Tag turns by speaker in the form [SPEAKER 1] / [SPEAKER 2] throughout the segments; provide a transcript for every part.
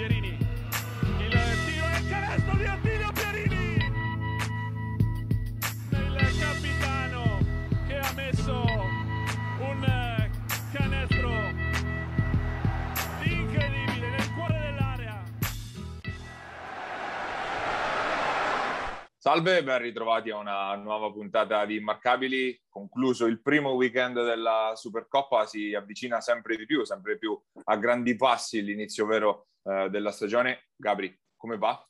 [SPEAKER 1] Pierini.
[SPEAKER 2] Salve, ben ritrovati a una nuova puntata di Immarcabili. Concluso il primo weekend della Supercoppa, si avvicina sempre di più, sempre più a grandi passi l'inizio vero eh, della stagione. Gabri, come va?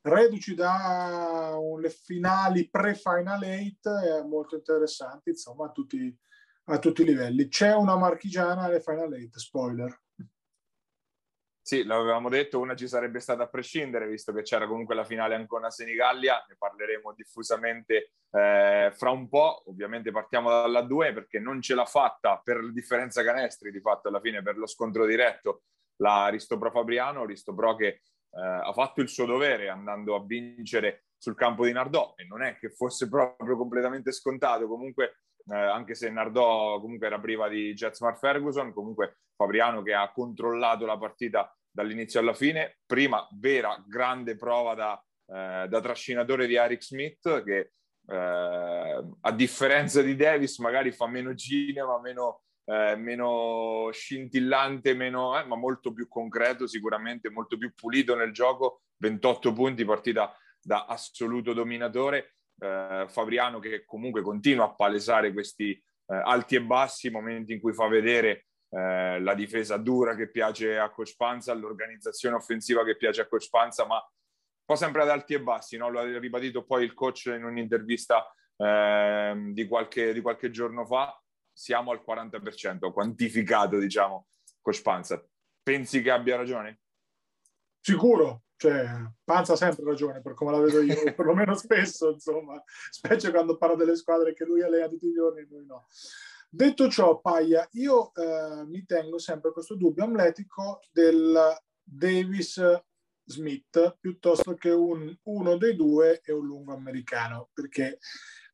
[SPEAKER 3] Reduci da le finali pre-final 8, è molto interessanti, insomma, a tutti, a tutti i livelli. C'è una marchigiana alle final 8, spoiler.
[SPEAKER 2] Sì, l'avevamo detto, una ci sarebbe stata a prescindere, visto che c'era comunque la finale Ancona-Senigallia, ne parleremo diffusamente eh, fra un po', ovviamente partiamo dalla 2 perché non ce l'ha fatta per differenza canestri, di fatto alla fine per lo scontro diretto, la Ristopro Fabriano, Ristopro che eh, ha fatto il suo dovere andando a vincere sul campo di Nardò e non è che fosse proprio completamente scontato, comunque eh, anche se Nardò comunque era priva di Jetsmart Ferguson, comunque Fabriano che ha controllato la partita dall'inizio alla fine. Prima vera grande prova da, eh, da trascinatore di Eric Smith che eh, a differenza di Davis magari fa meno cinema, meno, eh, meno scintillante, meno, eh, ma molto più concreto sicuramente, molto più pulito nel gioco. 28 punti, partita da assoluto dominatore. Eh, Fabriano che comunque continua a palesare questi eh, alti e bassi, momenti in cui fa vedere eh, la difesa dura che piace a Coach Panza, l'organizzazione offensiva che piace a Coach Panza, ma un po' sempre ad alti e bassi, no? lo ha ribadito poi il coach in un'intervista eh, di, qualche, di qualche giorno fa, siamo al 40%, quantificato diciamo Coach Panza. Pensi che abbia ragione?
[SPEAKER 3] Sicuro, cioè, Panza ha sempre ragione per come la vedo io, perlomeno spesso, insomma, specie quando parla delle squadre che lui allena tutti i giorni, noi no. Detto ciò, Paia, io eh, mi tengo sempre questo dubbio amletico del Davis Smith piuttosto che un, uno dei due è un lungo americano, perché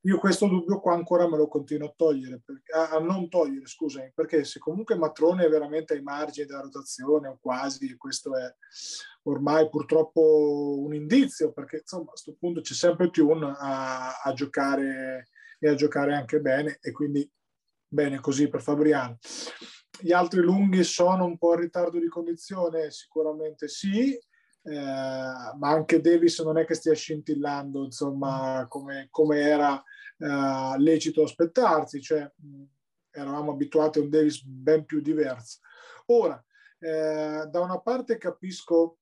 [SPEAKER 3] io questo dubbio qua ancora me lo continuo a togliere, perché, a, a, non togliere, scusami, perché se comunque Matrone è veramente ai margini della rotazione o quasi, e questo è ormai purtroppo un indizio, perché insomma a questo punto c'è sempre più un a, a giocare e a giocare anche bene e quindi bene così per Fabriano. Gli altri lunghi sono un po' in ritardo di condizione? Sicuramente sì, eh, ma anche Davis non è che stia scintillando, insomma, come, come era eh, lecito aspettarsi, cioè mh, eravamo abituati a un Davis ben più diverso. Ora, eh, da una parte capisco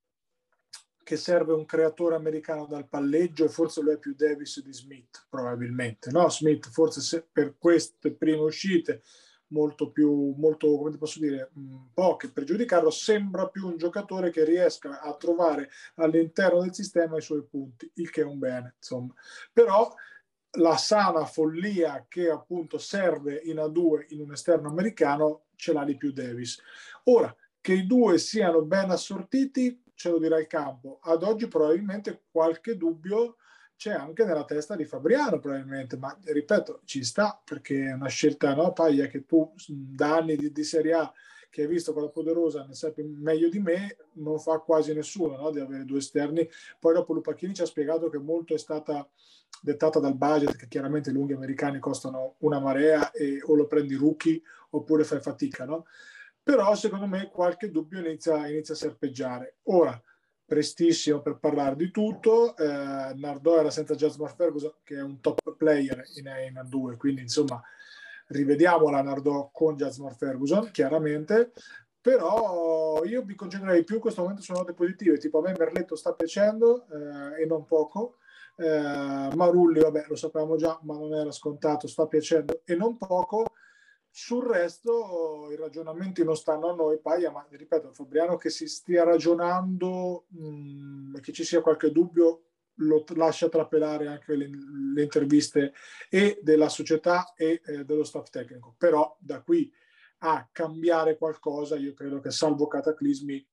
[SPEAKER 3] che serve un creatore americano dal palleggio e forse lo è più Davis di Smith probabilmente no? Smith forse per queste prime uscite molto più molto come posso dire poche per giudicarlo sembra più un giocatore che riesca a trovare all'interno del sistema i suoi punti il che è un bene insomma però la sana follia che appunto serve in A2 in un esterno americano ce l'ha di più Davis ora che i due siano ben assortiti ce lo dirà il campo. Ad oggi probabilmente qualche dubbio c'è anche nella testa di Fabriano probabilmente, ma ripeto, ci sta perché è una scelta no, Paglia che tu da anni di, di Serie A che hai visto con la Poderosa ne sai meglio di me, non fa quasi nessuno no, di avere due esterni. Poi dopo Lupacchini ci ha spiegato che molto è stata dettata dal budget, che chiaramente i lunghi americani costano una marea e o lo prendi rookie oppure fai fatica, no? Però secondo me qualche dubbio inizia, inizia a serpeggiare. Ora, prestissimo per parlare di tutto, eh, Nardò era senza Jasmine Ferguson che è un top player in, in A2, quindi insomma rivediamo la Nardò con Jasmine Ferguson, chiaramente, però io mi concentrerei più in questo momento su note positive, tipo a me Merletto sta piacendo eh, e non poco, eh, Marulli vabbè lo sapevamo già ma non era scontato, sta piacendo e non poco, sul resto i ragionamenti non stanno a noi, Paia, ma ripeto, Fabriano che si stia ragionando e che ci sia qualche dubbio lo lascia trapelare anche le, le interviste e della società e eh, dello staff tecnico. Però da qui a cambiare qualcosa, io credo che salvo cataclismi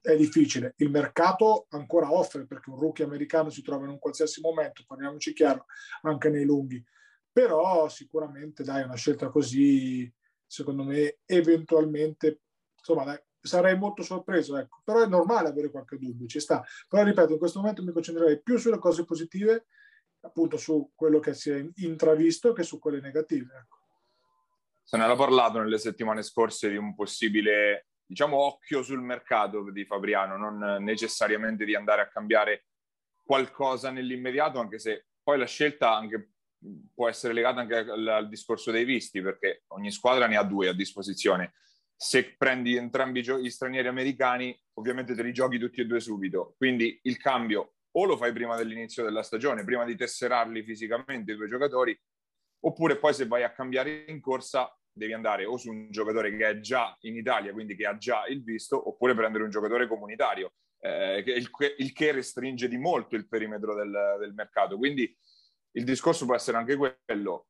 [SPEAKER 3] è difficile. Il mercato ancora offre perché un rookie americano si trova in un qualsiasi momento, parliamoci chiaro, anche nei lunghi però sicuramente dai una scelta così secondo me eventualmente insomma dai, sarei molto sorpreso, ecco. però è normale avere qualche dubbio, ci sta. Però ripeto, in questo momento mi concentrerei più sulle cose positive, appunto su quello che si è intravisto, che su quelle negative. Ecco.
[SPEAKER 2] Se ne era parlato nelle settimane scorse di un possibile, diciamo, occhio sul mercato di Fabriano, non necessariamente di andare a cambiare qualcosa nell'immediato, anche se poi la scelta anche può essere legata anche al, al discorso dei visti, perché ogni squadra ne ha due a disposizione se prendi entrambi gli stranieri americani, ovviamente te li giochi tutti e due subito. Quindi il cambio o lo fai prima dell'inizio della stagione, prima di tesserarli fisicamente i due giocatori, oppure poi se vai a cambiare in corsa devi andare o su un giocatore che è già in Italia, quindi che ha già il visto, oppure prendere un giocatore comunitario, eh, il, il, che restringe di molto il perimetro del, del mercato. Quindi il discorso può essere anche quello,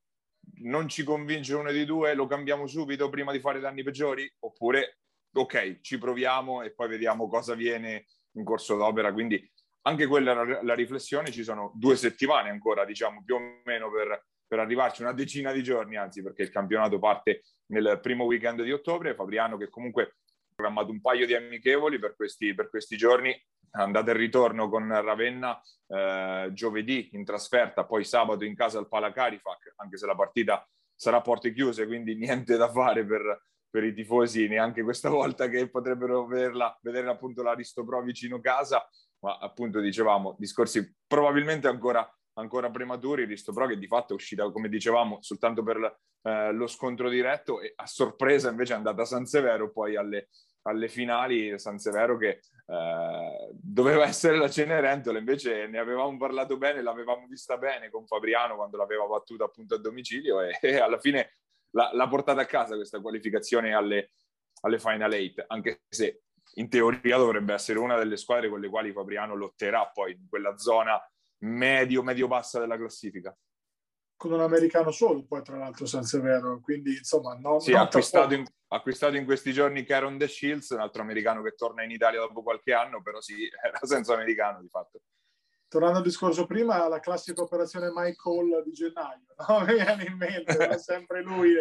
[SPEAKER 2] non ci convince uno dei due, lo cambiamo subito prima di fare danni peggiori? Oppure, ok, ci proviamo e poi vediamo cosa viene in corso d'opera. Quindi anche quella la, la riflessione, ci sono due settimane ancora, diciamo, più o meno per, per arrivarci, una decina di giorni, anzi, perché il campionato parte nel primo weekend di ottobre. Fabriano che comunque ha programmato un paio di amichevoli per questi, per questi giorni, andata e ritorno con Ravenna eh, giovedì in trasferta, poi sabato in casa al Palacarifac, anche se la partita sarà a porte chiuse, quindi niente da fare per, per i tifosi neanche questa volta che potrebbero vederla, vedere appunto l'Aristo Pro vicino casa, ma appunto dicevamo discorsi probabilmente ancora, ancora prematuri, Risto Pro che di fatto è uscita come dicevamo soltanto per eh, lo scontro diretto e a sorpresa invece è andata a San Severo poi alle, alle finali San Severo che eh, doveva essere la Cenerentola, invece ne avevamo parlato bene, l'avevamo vista bene con Fabriano quando l'aveva battuta appunto a domicilio e, e alla fine l'ha, l'ha, portata a casa questa qualificazione alle, alle Final Eight, anche se in teoria dovrebbe essere una delle squadre con le quali Fabriano lotterà poi in quella zona medio-medio-bassa della classifica
[SPEAKER 3] con un americano solo, poi tra l'altro San Severo, quindi insomma... Non,
[SPEAKER 2] sì, ha acquistato, acquistato, in questi giorni Caron De Shields, un altro americano che torna in Italia dopo qualche anno, però sì, era senza americano di fatto.
[SPEAKER 3] Tornando al discorso prima, la classica operazione Michael di gennaio, no? mi viene in mente, è sempre lui,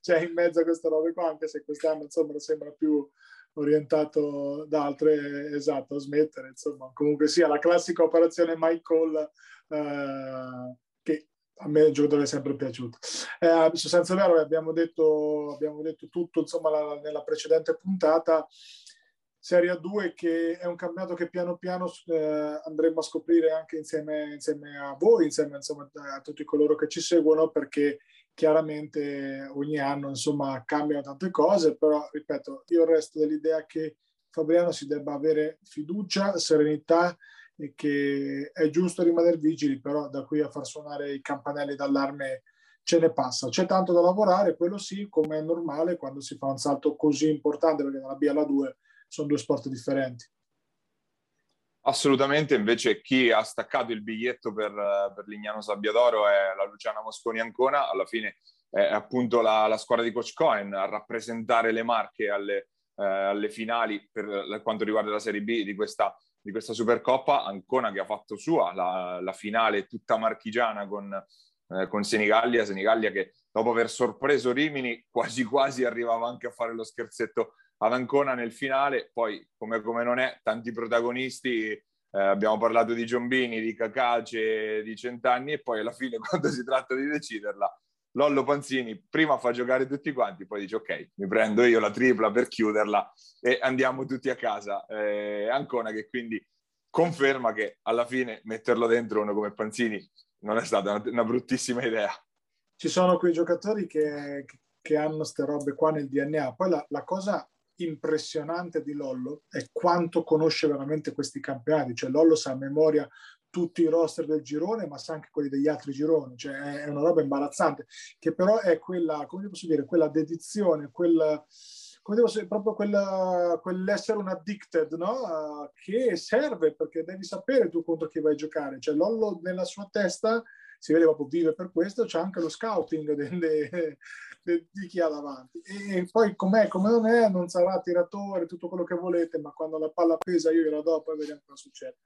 [SPEAKER 3] cioè in mezzo a queste robe qua, anche se quest'anno insomma sembra più orientato da altre, esatto, a smettere, insomma, comunque sia la classica operazione Michael eh, che a me il giocatore è sempre piaciuto. Eh, su San Severo abbiamo detto, abbiamo detto tutto insomma, la, nella precedente puntata. Serie A2 che è un campionato che piano piano eh, andremo a scoprire anche insieme, insieme a voi, insieme insomma, a tutti coloro che ci seguono, perché chiaramente ogni anno insomma, cambiano tante cose, però ripeto, io resto dell'idea che Fabriano si debba avere fiducia, serenità e che è giusto rimanere vigili, però da qui a far suonare i campanelli d'allarme ce ne passa. C'è tanto da lavorare, quello sì, come è normale quando si fa un salto così importante, perché nella B alla 2 sono due sport differenti.
[SPEAKER 2] Assolutamente, invece chi ha staccato il biglietto per, per Lignano Sabbiadoro è la Luciana Mosconi Ancona, alla fine è appunto la, la squadra di Coach Cohen a rappresentare le marche alle, eh, alle finali per quanto riguarda la Serie B di questa di questa Supercoppa, Ancona che ha fatto sua la, la finale tutta marchigiana con, eh, con Senigallia, Senigallia che dopo aver sorpreso Rimini quasi quasi arrivava anche a fare lo scherzetto ad Ancona nel finale, poi come, come non è, tanti protagonisti, eh, abbiamo parlato di Giombini, di Cacace, di Centanni e poi alla fine quando si tratta di deciderla Lollo Panzini prima fa giocare tutti quanti, poi dice ok, mi prendo io la tripla per chiuderla e andiamo tutti a casa. Eh, Ancona che quindi conferma che alla fine metterlo dentro uno come Panzini non è stata una, una bruttissima idea.
[SPEAKER 3] Ci sono quei giocatori che, che hanno queste robe qua nel DNA. Poi la, la cosa impressionante di Lollo è quanto conosce veramente questi campionati, cioè Lollo sa a memoria tutti i roster del girone, ma sa anche quelli degli altri gironi, cioè è una roba imbarazzante, che però è quella, come posso dire, quella dedizione, quella, come devo dire, proprio quella, quell'essere un addicted, no? Che serve perché devi sapere tu contro chi vai a giocare, cioè Lollo nella sua testa si vede proprio vive per questo, c'è anche lo scouting delle, de, di chi ha davanti. E poi com'è, come non è, non sarà tiratore, tutto quello che volete, ma quando la palla pesa io gliela do, poi vediamo cosa succede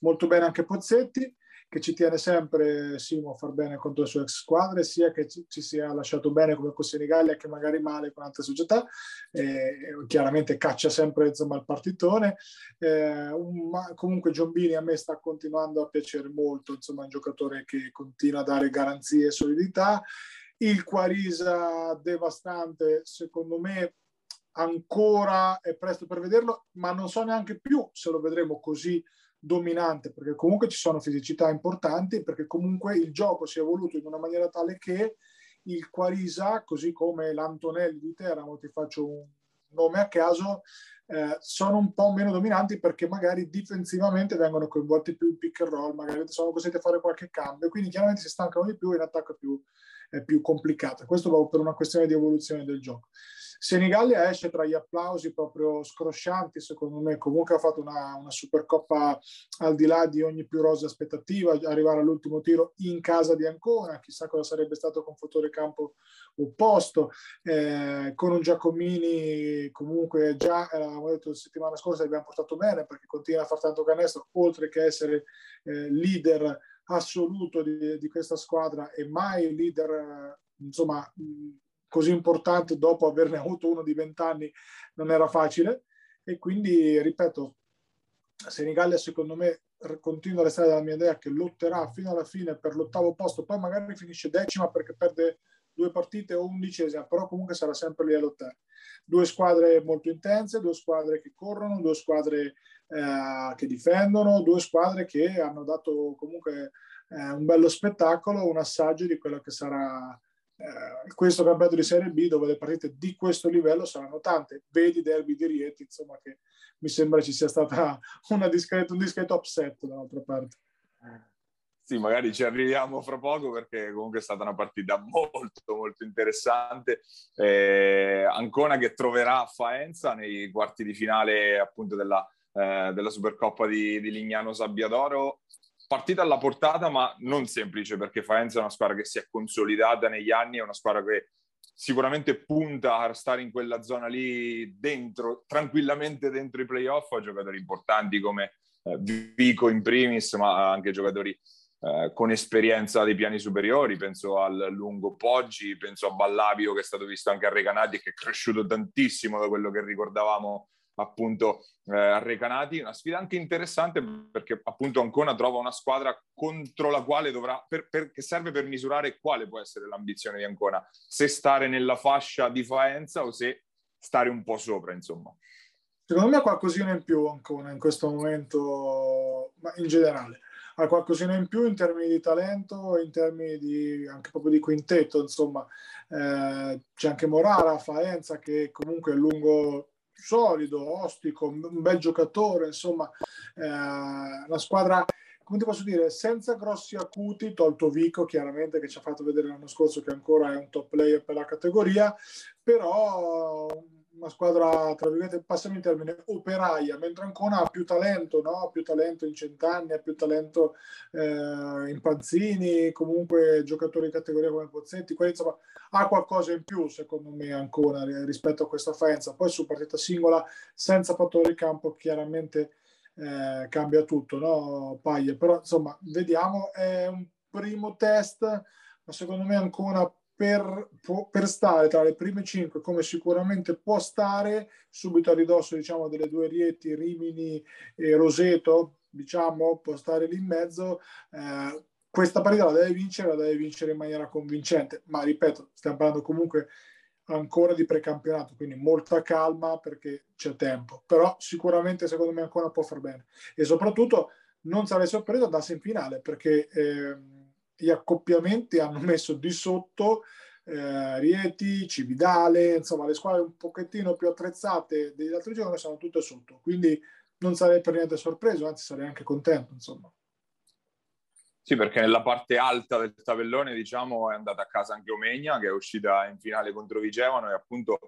[SPEAKER 3] molto bene anche Pozzetti, che ci tiene sempre Simo a far bene contro le sue ex squadre, sia che ci, ci sia lasciato bene come con Senigallia che magari male con altre società. Eh, chiaramente caccia sempre insomma, il partitone. Eh, un, ma comunque Giombini a me sta continuando a piacere molto, insomma, un giocatore che continua a dare garanzie e solidità. Il Quarisa devastante, secondo me ancora è presto per vederlo, ma non so neanche più se lo vedremo così dominante, perché comunque ci sono fisicità importanti, perché comunque il gioco si è evoluto in una maniera tale che il Quarisa, così come l'Antonelli di Teramo, ti faccio un nome a caso, eh, sono un po' meno dominanti perché magari difensivamente vengono coinvolti più in pick and roll, magari sono costretti a fare qualche cambio, quindi chiaramente si stancano di più e in attacco è più, è più complicato. Questo va per una questione di evoluzione del gioco. Senigallia esce tra gli applausi proprio scroscianti, secondo me. Comunque ha fatto una, una Supercoppa al di là di ogni più rosa aspettativa, arrivare all'ultimo tiro in casa di Ancona, chissà cosa sarebbe stato con fattore campo opposto, eh, con un Giacomini comunque già, eh, detto la settimana scorsa, abbiamo portato bene perché continua a fare tanto canestro, oltre che essere eh, leader assoluto di, di, questa squadra e mai leader, insomma, così importante dopo averne avuto uno di vent'anni non era facile. E quindi ripeto Senigallia secondo me continua a restare dalla mia idea che lotterà fino alla fine per l'ottavo posto poi magari finisce decima perché perde due partite o undicesima però comunque sarà sempre lì a lottare. Due squadre molto intense due squadre che corrono due squadre eh, che difendono due squadre che hanno dato comunque eh, un bello spettacolo un assaggio di quello che sarà eh, questo campionato di Serie B dove le partite di questo livello saranno tante. Vedi derby di Rieti, insomma, che mi sembra ci sia stata discreta, un discreto upset dall'altra parte.
[SPEAKER 2] Sì, magari ci arriviamo fra poco perché comunque è stata una partita molto molto interessante. Eh, Ancona che troverà Faenza nei quarti di finale appunto della, eh, della Supercoppa di, di Lignano Sabbiadoro partita alla portata, ma non semplice perché Faenza è una squadra che si è consolidata negli anni, è una squadra che sicuramente punta a stare in quella zona lì dentro, tranquillamente dentro i playoff, a giocatori importanti come eh, Vico in primis, ma anche giocatori eh, con esperienza dei piani superiori, penso al lungo Poggi, penso a Ballabio che è stato visto anche a Recanati, che è cresciuto tantissimo da quello che ricordavamo appunto eh, Recanati, una sfida anche interessante perché appunto Ancona trova una squadra contro la quale dovrà, per, per, che serve per misurare quale può essere l'ambizione di Ancona, se stare nella fascia di Faenza o se stare un po' sopra, insomma.
[SPEAKER 3] Secondo me ha qualcosina in più Ancona in questo momento, ma in generale ha qualcosina in più in termini di talento, in termini di, anche proprio di quintetto, insomma. Eh, c'è anche Morara, Faenza che comunque è lungo solido, ostico, un bel giocatore, insomma, eh, una squadra, come ti posso dire, senza grossi acuti, tolto Vico chiaramente che ci ha fatto vedere l'anno scorso che ancora è un top player per la categoria, però una squadra, tra virgolette, passami il termine, operaia, mentre Ancona ha più talento, no? ha più talento in Centanni, ha più talento eh, in Panzini, comunque giocatori di categoria come Pozzetti, quelli, insomma, ha qualcosa in più secondo me Ancona rispetto a questa offensa. Poi su partita singola, senza fattore di campo, chiaramente eh, cambia tutto, no? Paglia. Però insomma, vediamo, è un primo test, ma secondo me Ancona per, per, stare tra le prime cinque, come sicuramente può stare, subito a ridosso diciamo, delle due Rieti, Rimini e Roseto, diciamo, può stare lì in mezzo. Eh, questa partita la deve vincere, la deve vincere in maniera convincente, ma ripeto, stiamo parlando comunque ancora di precampionato, quindi molta calma perché c'è tempo, però sicuramente secondo me ancora può far bene e soprattutto non sarei sorpreso andasse in finale perché... Eh, gli accoppiamenti hanno messo di sotto eh, Rieti, Cividale, insomma le squadre un pochettino più attrezzate degli altri giorni sono tutte sotto, quindi non sarei per niente sorpreso, anzi sarei anche contento, insomma.
[SPEAKER 2] Sì, perché nella parte alta del tabellone, diciamo, è andata a casa anche Omegna, che è uscita in finale contro Vigevano, e appunto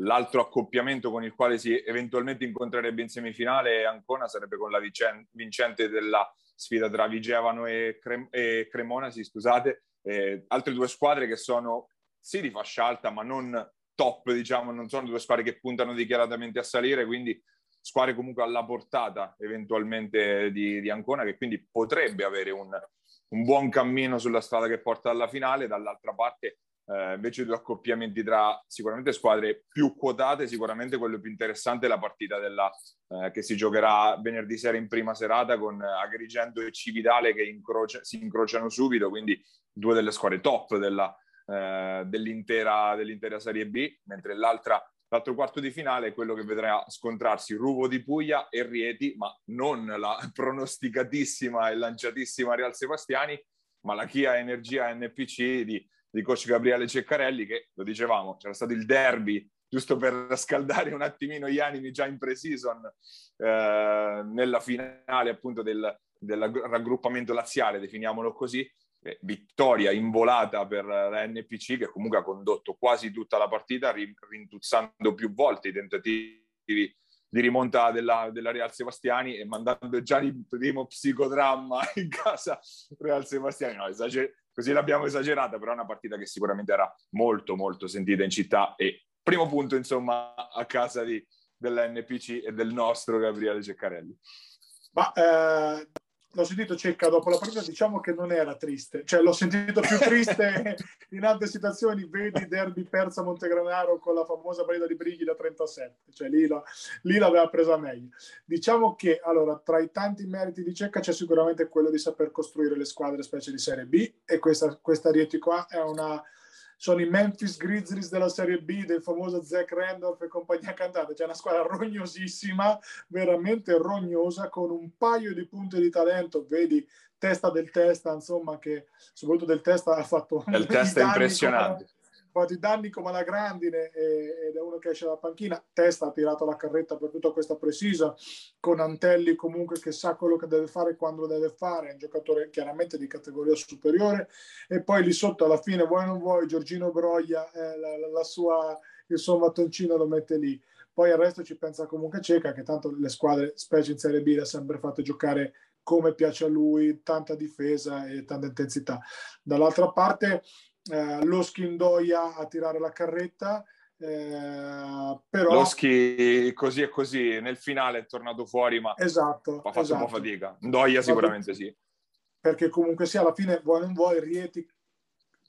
[SPEAKER 2] l'altro accoppiamento con il quale si eventualmente incontrerebbe in semifinale Ancona sarebbe con la vincente della sfida tra Vigevano e, Crem- e Cremona, sì, scusate, eh, altre due squadre che sono sì di fascia alta, ma non top, diciamo, non sono due squadre che puntano dichiaratamente a salire, quindi squadre comunque alla portata eventualmente di, di Ancona, che quindi potrebbe avere un, un buon cammino sulla strada che porta alla finale, dall'altra parte eh, invece due accoppiamenti tra sicuramente squadre più quotate, sicuramente quello più interessante è la partita della, eh, che si giocherà venerdì sera in prima serata con Agrigento e Cividale che incrocia, si incrociano subito, quindi due delle squadre top della, eh, dell'intera, dell'intera Serie B, mentre l'altra L'altro quarto di finale è quello che vedrà scontrarsi Ruvo di Puglia e Rieti, ma non la pronosticatissima e lanciatissima Real Sebastiani, ma la Kia Energia NPC di di coach Gabriele Ceccarelli che, lo dicevamo, c'era stato il derby giusto per scaldare un attimino gli animi già in pre-season eh, nella finale appunto del, del raggruppamento laziale, definiamolo così, eh, vittoria involata per la NPC che comunque ha condotto quasi tutta la partita rintuzzando più volte i tentativi di rimonta della, della, Real Sebastiani e mandando già il primo psicodramma in casa Real Sebastiani. No, esager- così l'abbiamo esagerata, però è una partita che sicuramente era molto molto sentita in città e primo punto insomma a casa di, dell'NPC e del nostro Gabriele Ceccarelli.
[SPEAKER 3] Ma eh, l'ho sentito Cecca dopo la partita, diciamo che non era triste, cioè l'ho sentito più triste in altre situazioni, vedi derby persa Montegranaro con la famosa partita di Brighi da 37, cioè lì, lo, lì l'aveva presa meglio. Diciamo che allora tra i tanti meriti di Cecca c'è sicuramente quello di saper costruire le squadre specie di Serie B e questa, questa Rieti qua è una sono i Memphis Grizzlies della Serie B del famoso Zach Randolph e compagnia cantata. C'è una squadra rognosissima, veramente rognosa, con un paio di punti di talento. Vedi, testa del testa, insomma, che soprattutto del testa ha fatto...
[SPEAKER 2] Il testa impressionante
[SPEAKER 3] fatto i danni come la grandine ed è uno che esce dalla panchina, Testa ha tirato la carretta per tutta questa precisa, con Antelli comunque che sa quello che deve fare quando lo deve fare, è un giocatore chiaramente di categoria superiore e poi lì sotto alla fine vuoi non vuoi Giorgino Broglia eh, la, la sua, il suo mattoncino lo mette lì. Poi il resto ci pensa comunque Ceca, che tanto le squadre, specie in Serie B, le ha sempre fatte giocare come piace a lui, tanta difesa e tanta intensità. Dall'altra parte eh, Loschi indoia a tirare la carretta, eh, però...
[SPEAKER 2] Loschi così e così, nel finale è tornato fuori, ma
[SPEAKER 3] esatto,
[SPEAKER 2] ha fatto
[SPEAKER 3] esatto.
[SPEAKER 2] un po' fatica. Indoia sicuramente sì.
[SPEAKER 3] Perché comunque sia alla fine, vuoi non vuoi, Rieti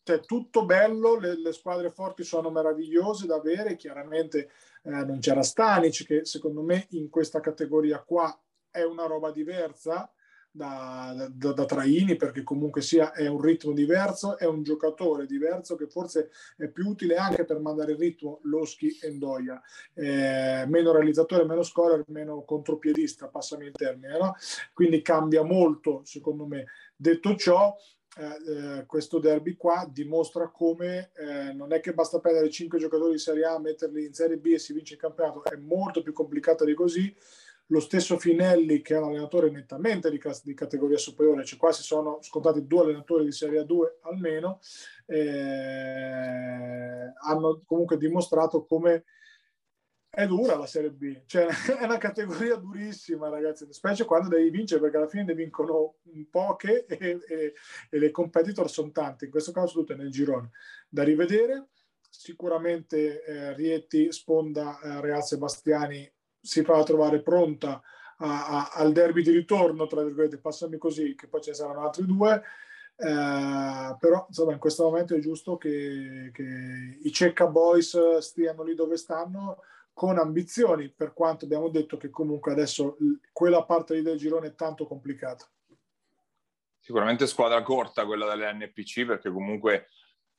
[SPEAKER 3] cioè, tutto bello, le, le, squadre forti sono meravigliose da avere, chiaramente eh, non c'era Stanic che secondo me in questa categoria qua è una roba diversa, da, da, da, Traini perché comunque sia è un ritmo diverso, è un giocatore diverso che forse è più utile anche per mandare il ritmo Loschi e Ndoia, eh, meno realizzatore, meno scorer, meno contropiedista, passami il termine, no? quindi cambia molto secondo me. Detto ciò, eh, eh, questo derby qua dimostra come eh, non è che basta prendere 5 giocatori di Serie A, metterli in Serie B e si vince il campionato, è molto più complicato di così lo stesso Finelli che è un allenatore nettamente di, di categoria superiore, cioè qua si sono scontati due allenatori di Serie A2 almeno, eh, hanno comunque dimostrato come è dura la Serie B, cioè è una categoria durissima ragazzi, specie quando devi vincere perché alla fine ne vincono poche e, e, e le competitor sono tante, in questo caso tutte nel girone. Da rivedere, sicuramente eh, Rieti, Sponda, eh, Real Sebastiani si fa trovare pronta a, a, al derby di ritorno, tra virgolette, passami così, che poi ce ne saranno altri due. Eh, però insomma in questo momento è giusto che, che i Cecca Boys stiano lì dove stanno con ambizioni per quanto abbiamo detto che comunque adesso quella parte lì del girone è tanto complicata
[SPEAKER 2] sicuramente squadra corta quella dell'NPC perché comunque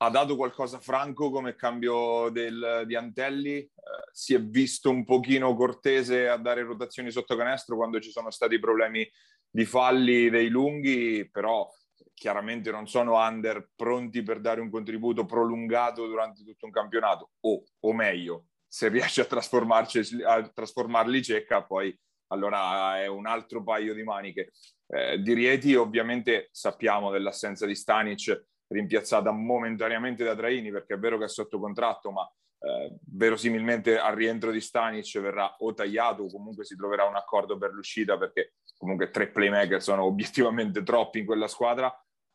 [SPEAKER 2] ha dato qualcosa franco come cambio del, di Antelli, eh, si è visto un pochino cortese a dare rotazioni sotto canestro quando ci sono stati problemi di falli dei lunghi, però chiaramente non sono under pronti per dare un contributo prolungato durante tutto un campionato, o, o meglio, se riesce a, a trasformarli cecca, poi allora è un altro paio di maniche. Eh, di Rieti ovviamente sappiamo dell'assenza di Stanic, rimpiazzata momentaneamente da Traini perché è vero che è sotto contratto, ma eh, verosimilmente al rientro di Stanic verrà o tagliato o comunque si troverà un accordo per l'uscita perché comunque tre playmaker sono obiettivamente troppi in quella squadra,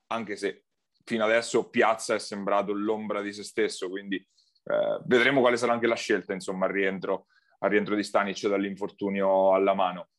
[SPEAKER 2] anche se fino adesso Piazza è sembrato l'ombra di se stesso, quindi eh, vedremo quale sarà anche la scelta insomma al rientro, al rientro di Stanic dall'infortunio alla mano.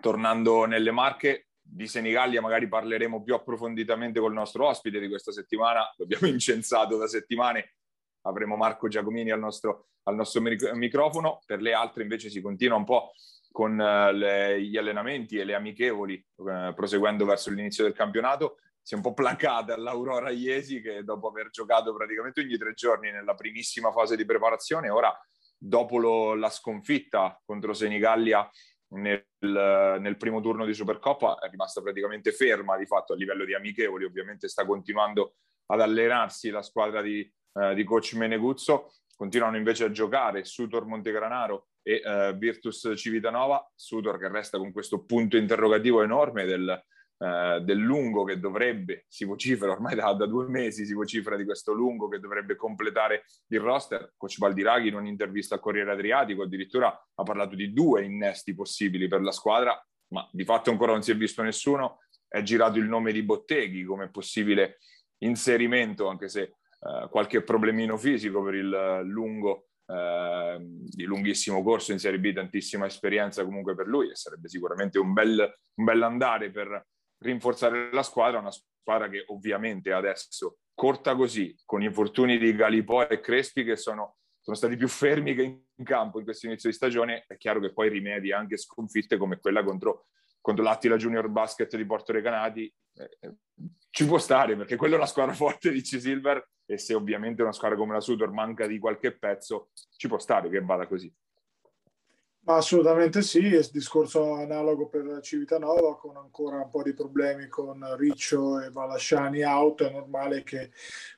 [SPEAKER 2] Tornando nelle marche, di Senigallia magari parleremo più approfonditamente col nostro ospite di questa settimana, l'abbiamo incensato da settimane, avremo Marco Giacomini al nostro, al nostro microfono, per le altre invece si continua un po' con uh, le, gli allenamenti e le amichevoli, uh, proseguendo verso l'inizio del campionato. Si è un po' placata l'Aurora Iesi che dopo aver giocato praticamente ogni tre giorni nella primissima fase di preparazione, ora dopo lo, la sconfitta contro Senigallia nel, nel, primo turno di Supercoppa è rimasta praticamente ferma di fatto a livello di amichevoli, ovviamente sta continuando ad allenarsi la squadra di, eh, di coach Meneguzzo, continuano invece a giocare Sutor Montegranaro e eh, Virtus Civitanova, Sutor che resta con questo punto interrogativo enorme del, eh, del lungo che dovrebbe, si vocifera ormai da, da, due mesi, si vocifera di questo lungo che dovrebbe completare il roster. Coach Baldiraghi in un'intervista al Corriere Adriatico addirittura ha parlato di due innesti possibili per la squadra, ma di fatto ancora non si è visto nessuno. È girato il nome di Botteghi come possibile inserimento, anche se eh, qualche problemino fisico per il lungo eh, di lunghissimo corso in Serie B, tantissima esperienza comunque per lui e sarebbe sicuramente un bel, un bel andare per, rinforzare la squadra, una squadra che ovviamente adesso corta così, con gli infortuni di Galipò e Crespi che sono, sono stati più fermi che in campo in questo inizio di stagione, è chiaro che poi rimedi anche sconfitte come quella contro, contro l'Attila Junior Basket di Porto Recanati, eh, eh, ci può stare perché quella è una squadra forte di C-Silver e se ovviamente una squadra come la Sudor manca di qualche pezzo, ci può stare che vada così.
[SPEAKER 3] Assolutamente sì, è discorso analogo per Civitanova con ancora un po' di problemi con Riccio e Valasciani out, è normale che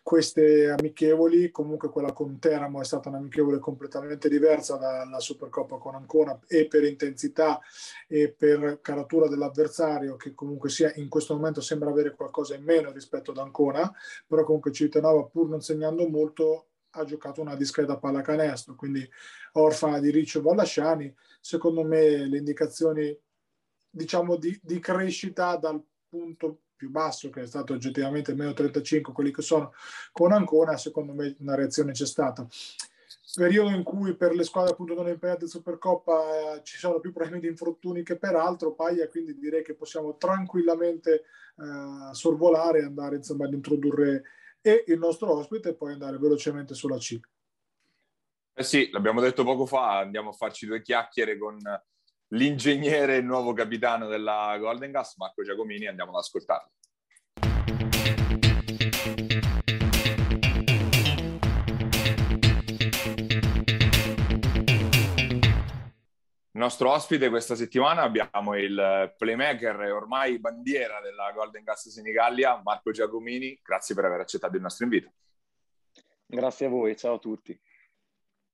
[SPEAKER 3] queste amichevoli, comunque quella con Teramo è stata un'amichevole completamente diversa dalla Supercoppa con Ancona e per intensità e per caratura dell'avversario che comunque sia in questo momento sembra avere qualcosa in meno rispetto ad Ancona, però comunque Civitanova pur non segnando molto ha giocato una discreta pallacanestro, quindi orfana di Riccio Vallasciani, secondo me le indicazioni diciamo di, di, crescita dal punto più basso che è stato oggettivamente meno 35 quelli che sono con Ancona secondo me una reazione c'è stata. Periodo in cui per le squadre appunto non impegnate in Supercoppa eh, ci sono più problemi di infortuni che per altro Paglia quindi direi che possiamo tranquillamente eh, sorvolare e andare insomma ad introdurre e il nostro ospite e poi andare velocemente sulla C.
[SPEAKER 2] Eh sì, l'abbiamo detto poco fa, andiamo a farci due chiacchiere con l'ingegnere e il nuovo capitano della Golden Gas, Marco Giacomini, andiamo ad ascoltarlo. Nostro ospite questa settimana abbiamo il playmaker e ormai bandiera della Golden Gas Senigallia, Marco Giacomini. Grazie per aver accettato il nostro invito.
[SPEAKER 4] Grazie a voi, ciao a tutti.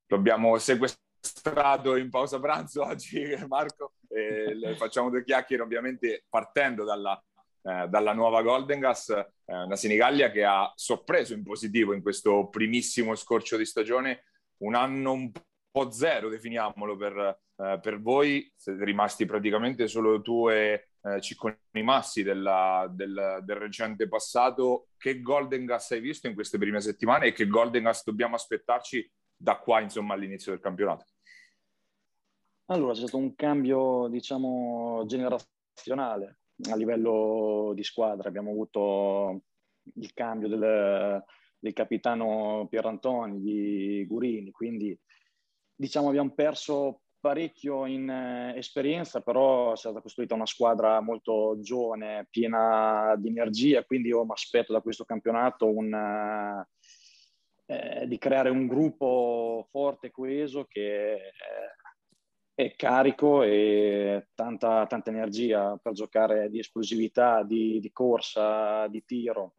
[SPEAKER 2] Lo abbiamo sequestrato in pausa pranzo oggi, Marco, facciamo due chiacchiere ovviamente partendo dalla, eh, dalla nuova Golden Gas, eh, una Senigallia che ha sorpreso in positivo in questo primissimo scorcio di stagione, un anno un po' zero, definiamolo, per, eh, per voi. Siete rimasti praticamente solo tu e eh, Cicconi Massi della, del, del, recente passato. Che Golden Gas hai visto in queste prime settimane e che Golden Gas dobbiamo aspettarci da qua, insomma, all'inizio del campionato?
[SPEAKER 4] Allora, c'è stato un cambio, diciamo, generazionale a livello di squadra. Abbiamo avuto il cambio del, del capitano Pierantoni, di Gurini, quindi diciamo abbiamo perso parecchio in eh, esperienza, però è stata costruita una squadra molto giovane, piena di energia, quindi io mi aspetto da questo campionato un, eh, eh di creare un gruppo forte e coeso che è carico e tanta, tanta energia per giocare di esplosività, di, di corsa, di tiro.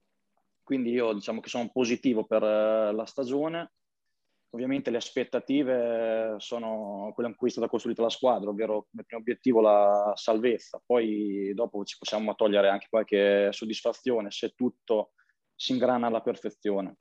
[SPEAKER 4] Quindi io diciamo che sono positivo per eh, la stagione Ovviamente le aspettative sono quelle in cui è stata costruita la squadra, ovvero come primo obiettivo la salvezza. Poi dopo ci possiamo togliere anche qualche soddisfazione se tutto si ingrana alla perfezione.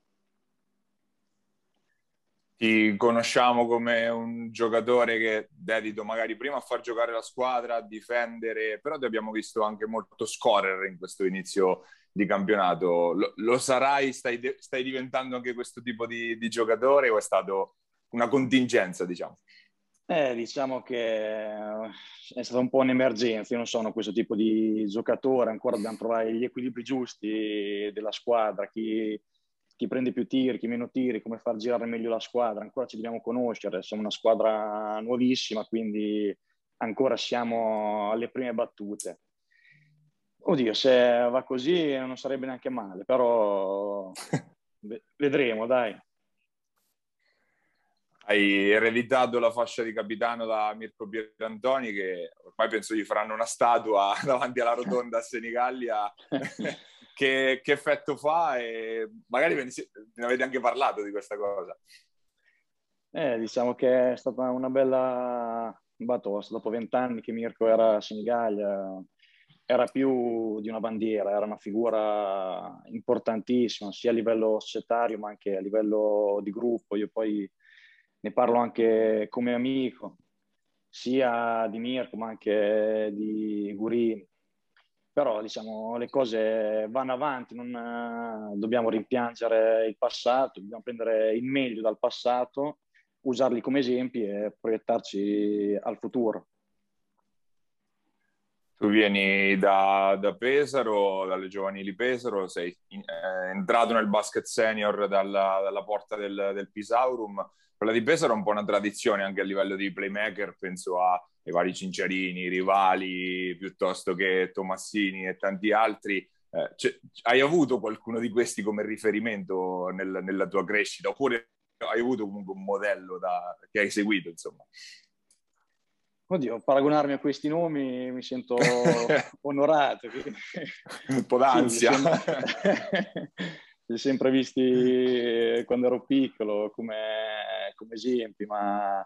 [SPEAKER 2] Ti conosciamo come un giocatore che dedito magari prima a far giocare la squadra, a difendere, però ti abbiamo visto anche molto scorrere in questo inizio di campionato. Lo, lo sarai? Stai, de- stai, diventando anche questo tipo di, di, giocatore o è stato una contingenza, diciamo?
[SPEAKER 4] Eh, diciamo che è stata un po' un'emergenza. Io non sono questo tipo di giocatore, ancora dobbiamo trovare gli equilibri giusti della squadra, chi, chi, prende più tiri, chi meno tiri, come far girare meglio la squadra. Ancora ci dobbiamo conoscere, siamo una squadra nuovissima, quindi ancora siamo alle prime battute. Oddio, se va così non sarebbe neanche male, però vedremo, dai.
[SPEAKER 2] Hai ereditato la fascia di capitano da Mirko Pierantoni che ormai penso gli faranno una statua davanti alla rotonda a Senigallia. Che, che, effetto fa? E magari ve ne avete anche parlato di questa cosa.
[SPEAKER 4] Eh, diciamo che è stata una bella batosta. Dopo vent'anni che Mirko era a Senigallia era più di una bandiera, era una figura importantissima sia a livello societario ma anche a livello di gruppo. Io poi ne parlo anche come amico, sia di Mirko ma anche di Gurini. Però diciamo le cose vanno avanti, non eh, dobbiamo rimpiangere il passato, dobbiamo prendere il meglio dal passato, usarli come esempi e proiettarci al futuro.
[SPEAKER 2] Tu vieni da, da Pesaro, dalle giovanili Pesaro, sei in, eh, entrato nel basket senior dalla, dalla porta del, del Pisaurum quella di Pesaro è un po' una tradizione anche a livello di playmaker, penso ai vari Cinciarini, rivali, piuttosto che Tomassini e tanti altri. Eh, hai avuto qualcuno di questi come riferimento nel, nella tua crescita oppure hai avuto comunque un modello da, che hai seguito, insomma?
[SPEAKER 4] Oddio, paragonarmi a questi nomi mi sento onorato.
[SPEAKER 2] un po' d'ansia.
[SPEAKER 4] Sì, li ho sempre visti quando ero piccolo come, come esempi, ma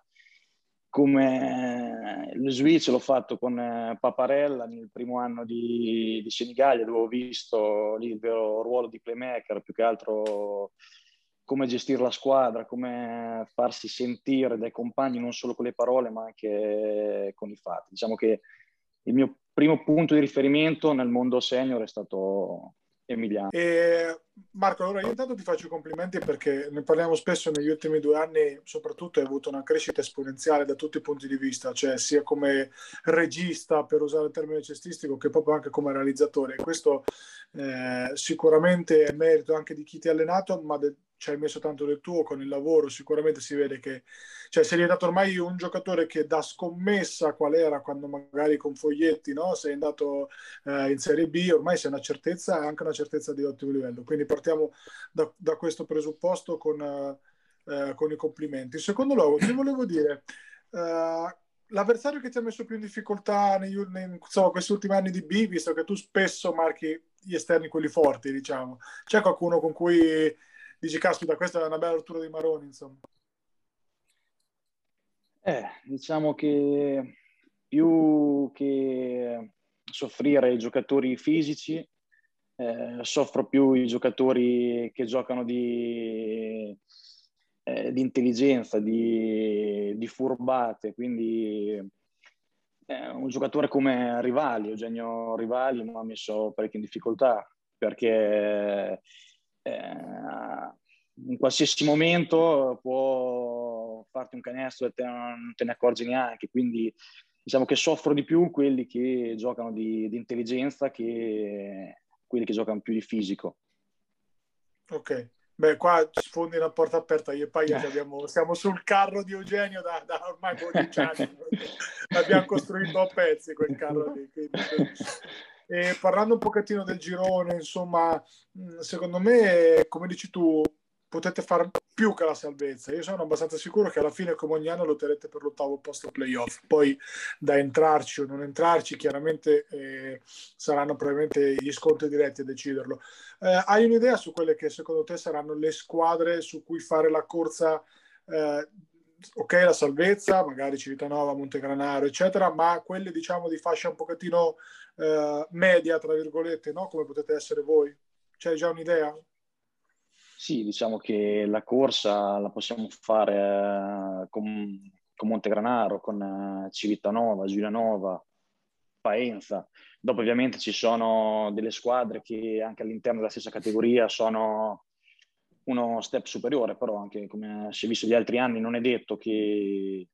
[SPEAKER 4] come lo switch l'ho fatto con eh, Paparella nel primo anno di, di Senigallia, dove ho visto lì il vero ruolo di playmaker, più che altro come gestire la squadra, come farsi sentire dai compagni non solo con le parole ma anche con i fatti. Diciamo che il mio primo punto di riferimento nel mondo senior è stato Emiliano.
[SPEAKER 3] E Marco, allora io intanto ti faccio i complimenti perché ne parliamo spesso negli ultimi due anni, soprattutto hai avuto una crescita esponenziale da tutti i punti di vista, cioè sia come regista, per usare il termine cestistico, che proprio anche come realizzatore. Questo eh, sicuramente è merito anche di chi ti ha allenato, ma de- ci hai messo tanto del tuo con il lavoro, sicuramente si vede che cioè, sei diventato ormai un giocatore che da scommessa qual era quando magari con Foglietti no? sei andato eh, in Serie B, ormai sei una certezza e anche una certezza di ottimo livello. Quindi partiamo da, da questo presupposto con, eh, con, i complimenti. In secondo luogo, ti volevo dire, eh, l'avversario che ti ha messo più in difficoltà negli, nei, insomma, questi ultimi anni di B, visto che tu spesso marchi gli esterni quelli forti, diciamo, c'è qualcuno con cui dici, caspita, questa è una bella rottura di Maroni, insomma?
[SPEAKER 4] Eh, diciamo che più che soffrire i giocatori fisici, eh, soffro più i giocatori che giocano di, eh, di intelligenza, di, di, furbate, quindi eh, un giocatore come Rivali, Eugenio Rivali mi ha messo parecchio in difficoltà perché eh, in qualsiasi momento può farti un canestro e te non te ne accorgi neanche, quindi diciamo che soffro di più quelli che giocano di, di intelligenza che quelli che giocano più di fisico.
[SPEAKER 3] Ok, beh qua sfondi una porta aperta, io e Paia abbiamo, siamo sul carro di Eugenio da, da ormai 12 anni, l'abbiamo costruito a pezzi quel carro lì. Quindi... E parlando un pochettino del girone, insomma, secondo me, come dici tu, potete fare più che la salvezza. Io sono abbastanza sicuro che alla fine, come ogni anno, lotterete per l'ottavo posto playoff. Poi da entrarci o non entrarci, chiaramente eh, saranno probabilmente gli scontri diretti a deciderlo. Eh, hai un'idea su quelle che secondo te saranno le squadre su cui fare la corsa? Eh, ok, la salvezza, magari Civitanova, Montegranaro, eccetera, ma quelle diciamo di fascia un pochettino eh, media, tra virgolette, no? Come potete essere voi? C'è già un'idea?
[SPEAKER 4] Sì, diciamo che la corsa la possiamo fare eh, con, con Montegranaro, con eh, Civitanova, Giulianova, Paenza. Dopo ovviamente ci sono delle squadre che anche all'interno della stessa categoria sono uno step superiore, però anche come si è visto gli altri anni non è detto che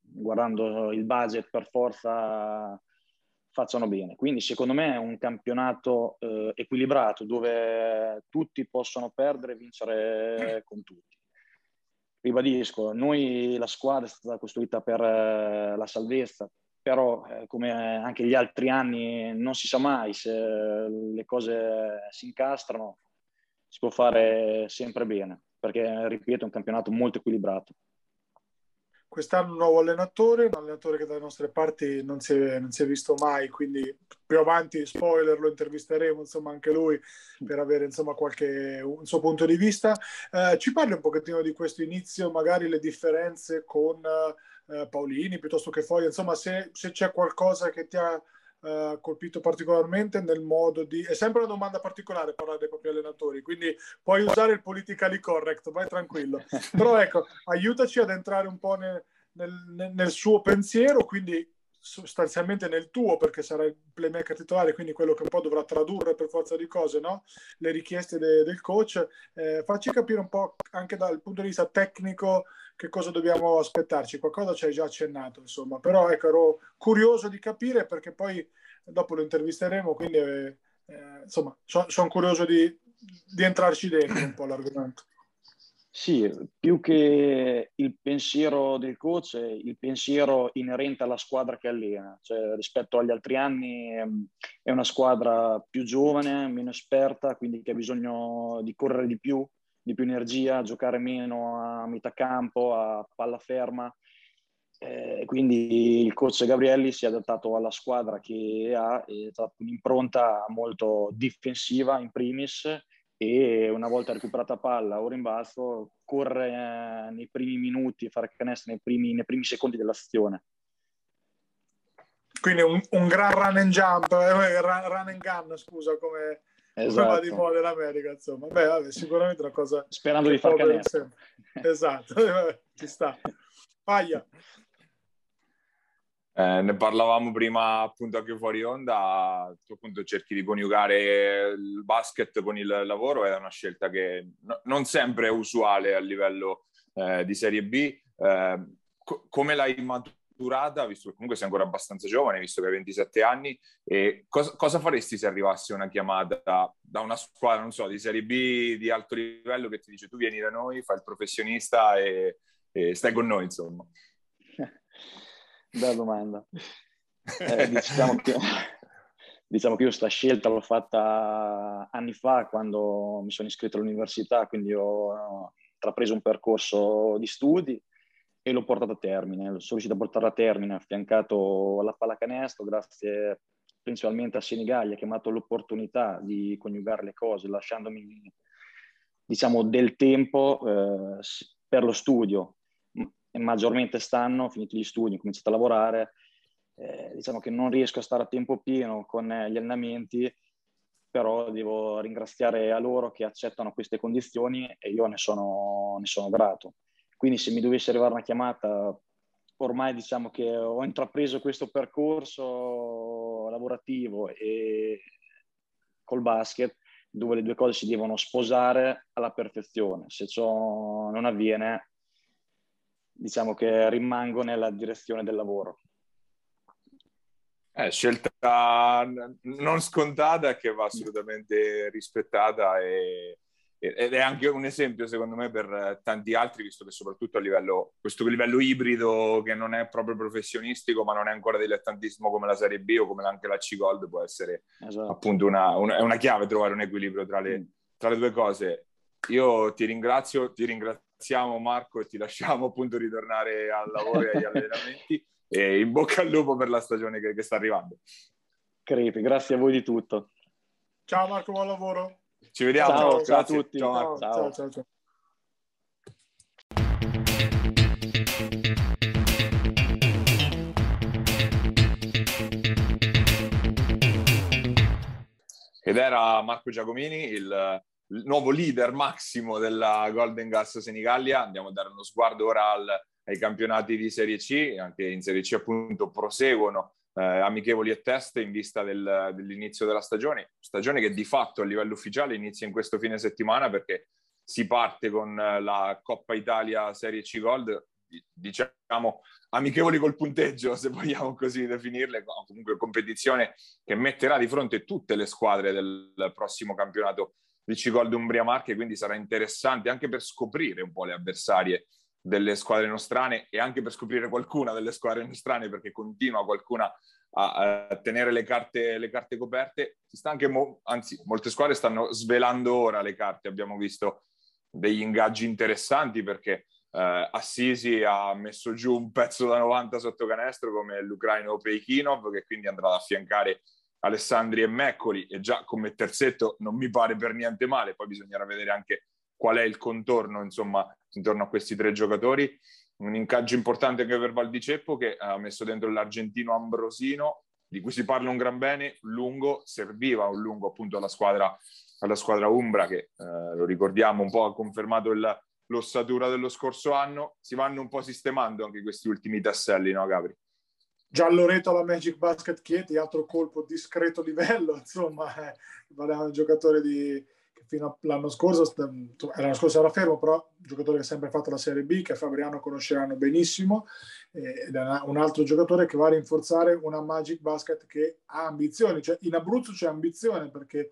[SPEAKER 4] guardando il budget per forza facciano bene. Quindi secondo me è un campionato eh, equilibrato dove tutti possono perdere e vincere con tutti. Ribadisco, noi la squadra è stata costruita per eh, la salvezza, però eh, come anche gli altri anni non si sa mai se le cose si incastrano, si può fare sempre bene, perché ripeto è un campionato molto equilibrato
[SPEAKER 3] quest'anno un nuovo allenatore, un allenatore che dalle nostre parti non si, è, non si è visto mai, quindi più avanti, spoiler, lo intervisteremo, insomma, anche lui per avere, insomma, qualche un suo punto di vista. Eh, ci parli un pochettino di questo inizio, magari le differenze con eh, Paolini piuttosto che Foglia, insomma, se, se c'è qualcosa che ti ha uh, colpito particolarmente nel modo di... È sempre una domanda particolare parlare dei propri allenatori, quindi puoi usare il politically correct, vai tranquillo. Però ecco, aiutaci ad entrare un po' nel, nel, nel suo pensiero, quindi sostanzialmente nel tuo perché sarai il playmaker titolare, quindi quello che un po' dovrà tradurre per forza di cose no? le richieste de, del coach. Eh, facci capire un po' anche dal punto di vista tecnico che cosa dobbiamo aspettarci. Qualcosa ci hai già accennato, insomma, però ecco, ero curioso di capire perché poi dopo lo intervisteremo, quindi eh, eh, insomma, sono son curioso di, di entrarci dentro un po' l'argomento.
[SPEAKER 4] Sì, più che il pensiero del coach, il pensiero inerente alla squadra che allena. Cioè, rispetto agli altri anni ehm, è una squadra più giovane, meno esperta, quindi che ha bisogno di correre di più, di più energia, giocare meno a metà campo, a palla ferma. Eh, quindi il coach Gabrielli si è adattato alla squadra che ha, è stata un'impronta molto difensiva in primis e una volta recuperata palla o rimbalzo corre eh, nei primi minuti, fare canestro nei primi, nei primi secondi dell'azione.
[SPEAKER 3] Quindi un, un, gran run and jump, eh, run and gun, scusa, come, esatto. di moda in America, insomma. Beh, vabbè, sicuramente una cosa...
[SPEAKER 4] Sperando di far canestro.
[SPEAKER 3] Esatto, ci sta. Paglia.
[SPEAKER 2] Eh, ne parlavamo prima appunto anche fuori onda, tu appunto cerchi di coniugare il basket con il lavoro, è una scelta che no, non sempre è usuale a livello eh, di Serie B. Eh, co- come l'hai maturata, visto che comunque sei ancora abbastanza giovane, visto che hai 27 anni, e cosa, cosa faresti se arrivasse una chiamata da, da, una squadra, non so, di Serie B di alto livello che ti dice tu vieni da noi, fai il professionista e, e stai con noi, insomma?
[SPEAKER 4] Bella domanda. Eh, diciamo, che, diciamo, che, io questa scelta l'ho fatta anni fa quando mi sono iscritto all'università, quindi ho intrapreso un percorso di studi e l'ho portato a termine. Sono riuscito a portarlo a termine affiancato alla pallacanestro grazie principalmente a Senigallia che mi ha dato l'opportunità di coniugare le cose lasciandomi diciamo del tempo eh, per lo studio maggiormente stanno, finiti gli studi, ho cominciato a lavorare, eh, diciamo che non riesco a stare a tempo pieno con eh, gli allenamenti, però devo ringraziare a loro che accettano queste condizioni e io ne sono, ne sono grato. Quindi se mi dovesse arrivare una chiamata, ormai diciamo che ho intrapreso questo percorso lavorativo e col basket, dove le due cose si devono sposare alla perfezione. Se ciò non avviene, diciamo che rimango nella direzione del lavoro.
[SPEAKER 2] È scelta non scontata che va assolutamente rispettata e, ed è anche un esempio secondo me per tanti altri, visto che soprattutto a livello, questo livello ibrido che non è proprio professionistico ma non è ancora dilettantismo come la Serie B o come anche la C Gold può essere esatto. appunto una, una, una, chiave trovare un equilibrio tra le, mm. tra le due cose. Io ti ringrazio, ti ringraziamo Marco e ti lasciamo appunto ritornare al lavoro e agli allenamenti e in bocca al lupo per la stagione che, che sta arrivando.
[SPEAKER 4] Crepi, grazie a voi di tutto.
[SPEAKER 3] Ciao Marco, buon lavoro.
[SPEAKER 2] Ci vediamo.
[SPEAKER 4] Ciao, ciao a tutti.
[SPEAKER 3] Ciao, ciao, ciao, ciao.
[SPEAKER 2] Ed era Marco Giacomini, il il nuovo leader massimo della Golden Gas Senigallia. Andiamo a dare uno sguardo ora al, ai campionati di Serie C, anche in Serie C appunto proseguono eh, amichevoli e teste in vista del, dell'inizio della stagione, stagione che di fatto a livello ufficiale inizia in questo fine settimana perché si parte con la Coppa Italia Serie C Gold. Diciamo amichevoli col punteggio, se vogliamo così definirle, comunque competizione che metterà di fronte tutte le squadre del prossimo campionato di Cigol Umbria Marche, quindi sarà interessante anche per scoprire un po' le avversarie delle squadre nostrane e anche per scoprire qualcuna delle squadre nostrane perché continua qualcuna a, a tenere le carte, le carte, coperte. Mo- anzi, molte squadre stanno svelando ora le carte. Abbiamo visto degli ingaggi interessanti perché eh, Assisi ha messo giù un pezzo da 90 sotto canestro come l'ucraino Peikhinov che quindi andrà ad affiancare Alessandri e Meccoli e già come terzetto non mi pare per niente male, poi bisognerà vedere anche qual è il contorno insomma intorno a questi tre giocatori. Un incaggio importante anche per Valdiceppo che ha messo dentro l'argentino Ambrosino di cui si parla un gran bene, lungo, serviva un lungo appunto alla squadra, alla squadra Umbra che eh, lo ricordiamo un po' ha confermato il, l'ossatura dello scorso anno, si vanno un po' sistemando anche questi ultimi tasselli, no Gabri?
[SPEAKER 3] Gialloreto alla Magic Basket Chieti, altro colpo discreto livello, insomma, eh, parliamo un giocatore di, fino all'anno scorso, l'anno scorso era fermo, però un giocatore che ha sempre fatto la Serie B, che Fabriano conosceranno benissimo, eh, ed è un altro giocatore che va a rinforzare una Magic Basket che ha ambizioni, cioè in Abruzzo c'è ambizione perché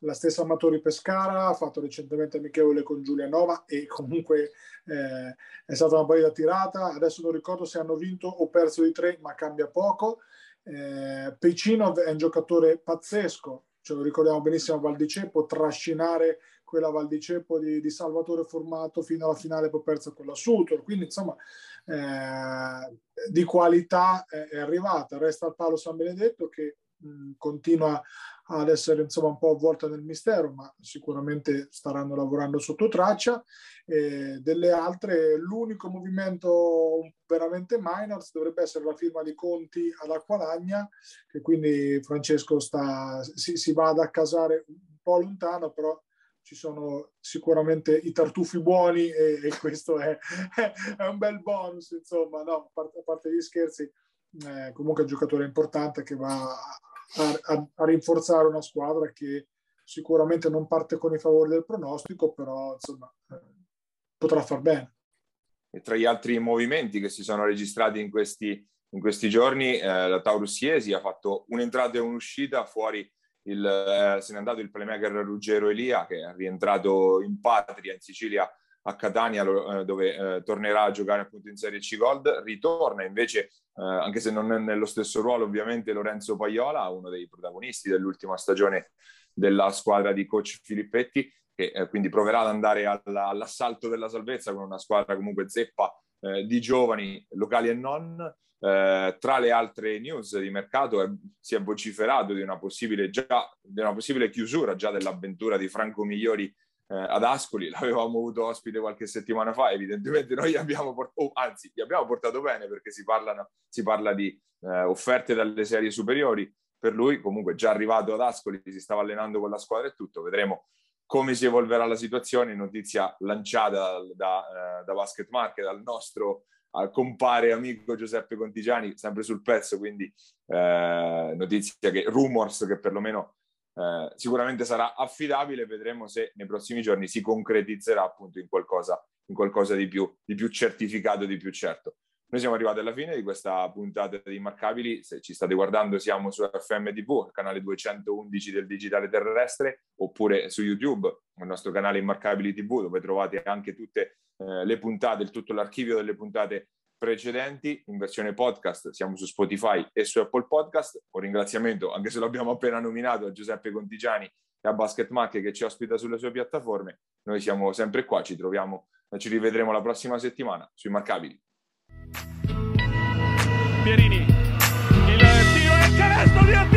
[SPEAKER 3] la stessa Amatori Pescara ha fatto recentemente amichevole con Giulianova e comunque eh, è stata una bella tirata, adesso non ricordo se hanno vinto o perso di tre, ma cambia poco. Eh, Pecinov è un giocatore pazzesco, ce lo ricordiamo benissimo a Val di Ceppo, trascinare quella Val di Ceppo di, di Salvatore Formato fino alla finale poi persa con la Sutor, quindi insomma eh, di qualità è, è, arrivata. Resta il Paolo San Benedetto che mh, continua ad essere insomma un po' avvolta nel mistero, ma sicuramente staranno lavorando sotto traccia. E delle altre, l'unico movimento veramente minors dovrebbe essere la firma di Conti ad Acqualagna, che quindi Francesco sta, si, si va ad accasare un po' lontano, però ci sono sicuramente i tartufi buoni e, e questo è, è, un bel bonus, insomma, no, a parte, a parte gli scherzi, eh, comunque è un giocatore importante che va a, a, a, rinforzare una squadra che sicuramente non parte con i favori del pronostico, però insomma eh, potrà far bene.
[SPEAKER 2] E tra gli altri movimenti che si sono registrati in questi, in questi giorni, eh, la Taurus Iesi ha fatto un'entrata e un'uscita fuori il, eh, se n'è andato il playmaker Ruggero Elia che è rientrato in patria in Sicilia a Catania eh, dove eh, tornerà a giocare appunto in Serie C Gold, ritorna invece, eh, anche se non è nello stesso ruolo ovviamente, Lorenzo Paiola, uno dei protagonisti dell'ultima stagione della squadra di coach Filippetti, che quindi proverà ad andare alla, all'assalto della salvezza con una squadra comunque zeppa eh, di giovani locali e non. Eh, tra le altre news di mercato si è vociferato di una possibile, già, di una possibile chiusura già dell'avventura di Franco Migliori eh, ad Ascoli, l'avevamo avuto ospite qualche settimana fa, evidentemente noi abbiamo portato, oh, anzi, gli abbiamo portato bene perché si, parlano, si parla di eh, offerte dalle serie superiori, per lui comunque già arrivato ad Ascoli, si stava allenando con la squadra e tutto, vedremo come si evolverà la situazione, notizia lanciata da, da, eh, da Basket Market, dal nostro compare amico Giuseppe Contigiani, sempre sul pezzo, quindi eh, notizia che rumors che perlomeno eh, sicuramente sarà affidabile, vedremo se nei prossimi giorni si concretizzerà appunto in qualcosa, in qualcosa di, più, di più certificato, di più certo. Noi siamo arrivati alla fine di questa puntata di Immarcabili. Se ci state guardando, siamo su FMTV, canale 211 del digitale terrestre, oppure su YouTube, il nostro canale Immarcabili TV, dove trovate anche tutte eh, le puntate, tutto l'archivio delle puntate precedenti in versione podcast, siamo su Spotify e su Apple Podcast. Un ringraziamento, anche se l'abbiamo appena nominato, a Giuseppe Contigiani e a Basket Mac che ci ospita sulle sue piattaforme. Noi siamo sempre qua, ci troviamo, ci rivedremo la prossima settimana sui Marcabili.
[SPEAKER 1] Pierini, il tiro è canestro di Antonio!